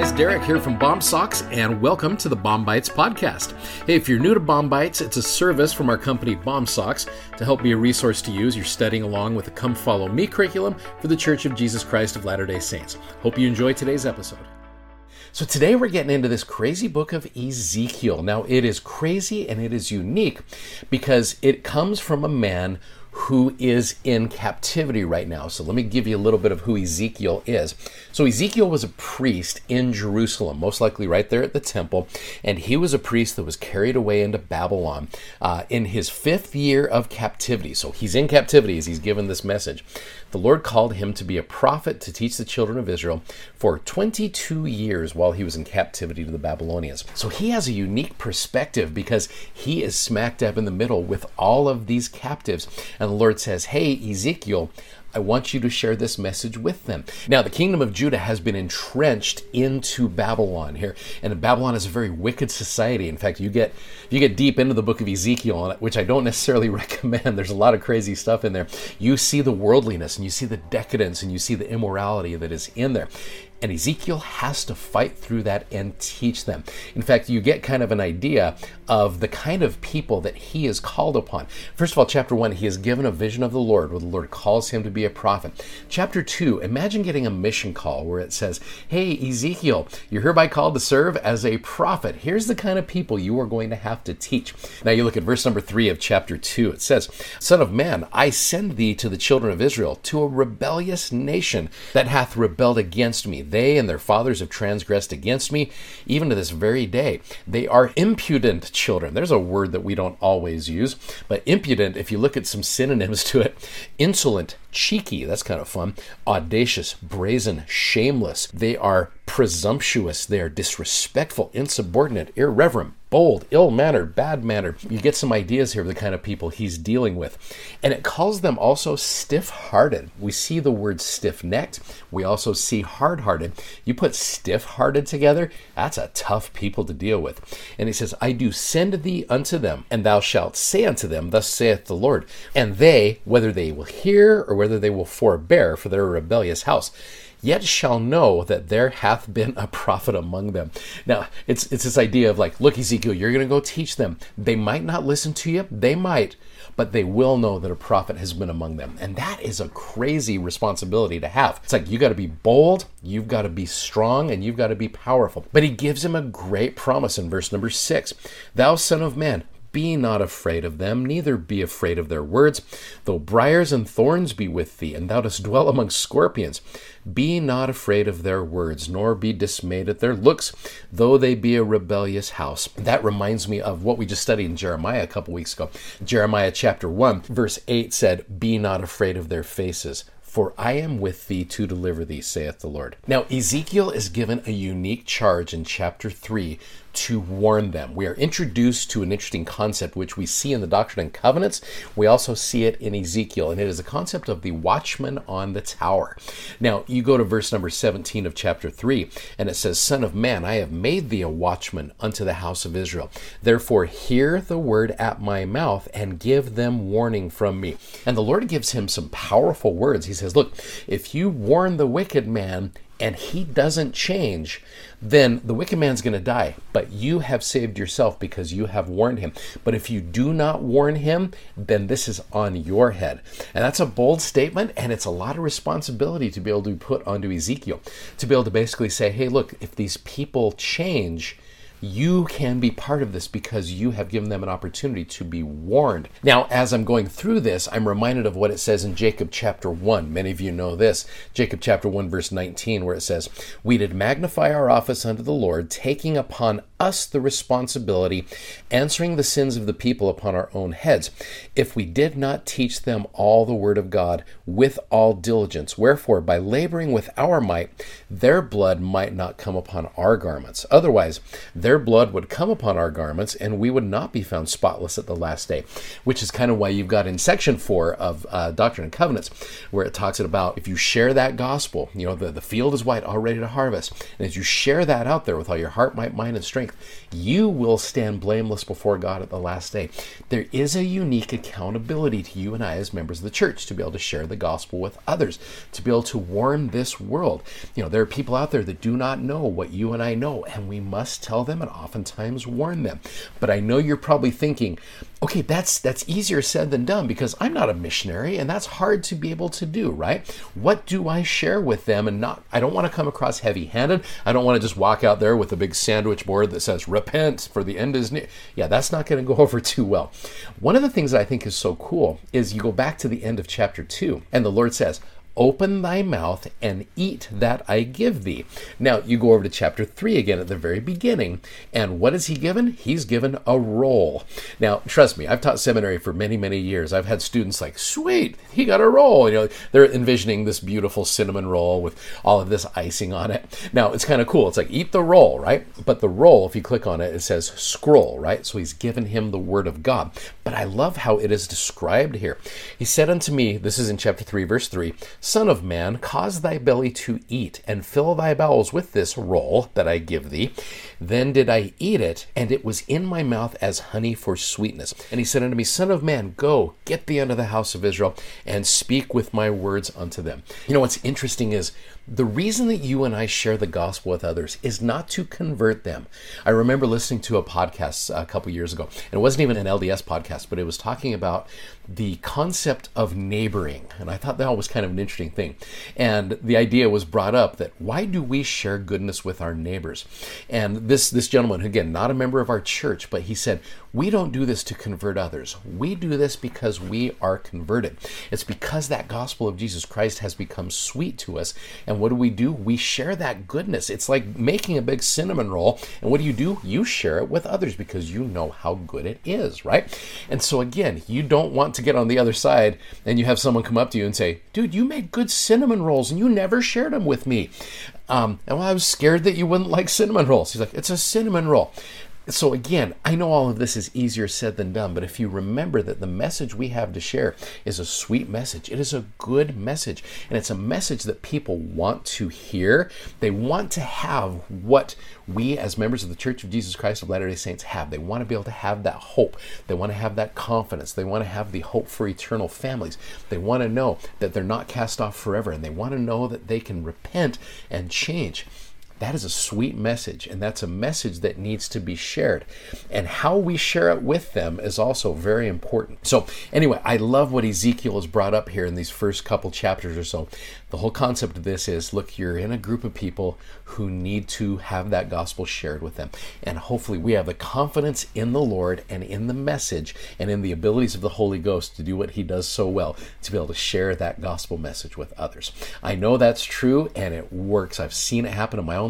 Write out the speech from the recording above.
guys, Derek here from BOMsocks, and welcome to the BOM-Bites podcast. Hey, if you're new to BOM-Bites, it's a service from our company BOMsocks to help be a resource to use. You're studying along with the Come Follow Me curriculum for the Church of Jesus Christ of Latter day Saints. Hope you enjoy today's episode. So, today we're getting into this crazy book of Ezekiel. Now, it is crazy and it is unique because it comes from a man who is in captivity right now. So let me give you a little bit of who Ezekiel is. So Ezekiel was a priest in Jerusalem, most likely right there at the temple, and he was a priest that was carried away into Babylon uh, in his fifth year of captivity. So he's in captivity as he's given this message. The Lord called him to be a prophet to teach the children of Israel for 22 years while he was in captivity to the Babylonians. So he has a unique perspective because he is smack dab in the middle with all of these captives and the Lord says, Hey, Ezekiel, I want you to share this message with them. Now, the kingdom of Judah has been entrenched into Babylon here, and Babylon is a very wicked society. In fact, you get you get deep into the book of Ezekiel, which I don't necessarily recommend. There's a lot of crazy stuff in there. You see the worldliness, and you see the decadence, and you see the immorality that is in there. And Ezekiel has to fight through that and teach them. In fact, you get kind of an idea of the kind of people that he is called upon. First of all, chapter one, he is given a vision of the Lord where the Lord calls him to be a prophet. Chapter two, imagine getting a mission call where it says, Hey, Ezekiel, you're hereby called to serve as a prophet. Here's the kind of people you are going to have to teach. Now you look at verse number three of chapter two. It says, Son of man, I send thee to the children of Israel, to a rebellious nation that hath rebelled against me they and their fathers have transgressed against me, even to this very day. They are impudent children. There's a word that we don't always use, but impudent, if you look at some synonyms to it, insolent, cheeky, that's kind of fun, audacious, brazen, shameless. They are presumptuous, they are disrespectful, insubordinate, irreverent, bold, ill mannered, bad mannered. You get some ideas here of the kind of people he's dealing with. And it calls them also stiff hearted. We see the word stiff necked. We also see hard hearted. You put stiff hearted together, that's a tough people to deal with. And he says, I do send thee unto them, and thou shalt say unto them, Thus saith the Lord. And they, whether they will hear or whether they will forbear for their rebellious house, yet shall know that there hath been a prophet among them. Now, it's it's this idea of like, look, Ezekiel, you're going to go teach them. They might not listen to you, they might, but they will know that a prophet has been among them. And that is a crazy responsibility to have. It's like you got to be bold, you've got to be strong, and you've got to be powerful. But he gives him a great promise in verse number six Thou son of man, be not afraid of them, neither be afraid of their words. Though briars and thorns be with thee, and thou dost dwell among scorpions, be not afraid of their words, nor be dismayed at their looks, though they be a rebellious house. That reminds me of what we just studied in Jeremiah a couple weeks ago. Jeremiah chapter 1, verse 8 said, Be not afraid of their faces for I am with thee to deliver thee, saith the Lord. Now, Ezekiel is given a unique charge in chapter 3 to warn them. We are introduced to an interesting concept which we see in the Doctrine and Covenants. We also see it in Ezekiel, and it is a concept of the watchman on the tower. Now, you go to verse number 17 of chapter 3, and it says, Son of man, I have made thee a watchman unto the house of Israel. Therefore, hear the word at my mouth and give them warning from me. And the Lord gives him some powerful words. He says, Look, if you warn the wicked man, and he doesn't change, then the wicked man's going to die. But you have saved yourself because you have warned him. But if you do not warn him, then this is on your head. And that's a bold statement, and it's a lot of responsibility to be able to put onto Ezekiel to be able to basically say, hey, look, if these people change, you can be part of this because you have given them an opportunity to be warned. Now, as I'm going through this, I'm reminded of what it says in Jacob chapter 1. Many of you know this. Jacob chapter 1, verse 19, where it says, We did magnify our office unto the Lord, taking upon us the responsibility, answering the sins of the people upon our own heads, if we did not teach them all the word of God with all diligence. Wherefore, by laboring with our might, their blood might not come upon our garments. Otherwise, their their blood would come upon our garments and we would not be found spotless at the last day, which is kind of why you've got in section four of uh, Doctrine and Covenants, where it talks about if you share that gospel, you know, the, the field is white, all ready to harvest. And as you share that out there with all your heart, might, mind, and strength, you will stand blameless before God at the last day. There is a unique accountability to you and I as members of the church to be able to share the gospel with others, to be able to warn this world. You know, there are people out there that do not know what you and I know, and we must tell them and oftentimes warn them. But I know you're probably thinking, okay, that's that's easier said than done because I'm not a missionary and that's hard to be able to do, right? What do I share with them and not I don't want to come across heavy-handed. I don't want to just walk out there with a big sandwich board that says repent for the end is near. Yeah, that's not going to go over too well. One of the things that I think is so cool is you go back to the end of chapter 2 and the Lord says, Open thy mouth and eat that I give thee. Now, you go over to chapter 3 again at the very beginning, and what is he given? He's given a roll. Now, trust me, I've taught seminary for many, many years. I've had students like, sweet, he got a roll. You know, they're envisioning this beautiful cinnamon roll with all of this icing on it. Now, it's kind of cool. It's like, eat the roll, right? But the roll, if you click on it, it says scroll, right? So he's given him the word of God. But I love how it is described here. He said unto me, this is in chapter 3, verse 3 Son of man, cause thy belly to eat, and fill thy bowels with this roll that I give thee. Then did I eat it, and it was in my mouth as honey for sweetness. And he said unto me, Son of man, go, get thee unto the house of Israel, and speak with my words unto them. You know what's interesting is the reason that you and I share the gospel with others is not to convert them. I remember listening to a podcast a couple years ago, and it wasn't even an LDS podcast, but it was talking about the concept of neighboring. And I thought that was kind of an interesting thing. And the idea was brought up that why do we share goodness with our neighbors? And this, this gentleman, again, not a member of our church, but he said, we don't do this to convert others. We do this because we are converted. It's because that gospel of Jesus Christ has become sweet to us. And what do we do? We share that goodness. It's like making a big cinnamon roll. And what do you do? You share it with others because you know how good it is, right? And so, again, you don't want to get on the other side and you have someone come up to you and say, dude, you made good cinnamon rolls and you never shared them with me. Um, and well, I was scared that you wouldn't like cinnamon rolls. He's like, it's a cinnamon roll. So, again, I know all of this is easier said than done, but if you remember that the message we have to share is a sweet message, it is a good message, and it's a message that people want to hear. They want to have what we, as members of the Church of Jesus Christ of Latter day Saints, have. They want to be able to have that hope. They want to have that confidence. They want to have the hope for eternal families. They want to know that they're not cast off forever, and they want to know that they can repent and change. That is a sweet message, and that's a message that needs to be shared. And how we share it with them is also very important. So, anyway, I love what Ezekiel has brought up here in these first couple chapters or so. The whole concept of this is look, you're in a group of people who need to have that gospel shared with them. And hopefully, we have the confidence in the Lord and in the message and in the abilities of the Holy Ghost to do what He does so well to be able to share that gospel message with others. I know that's true and it works. I've seen it happen in my own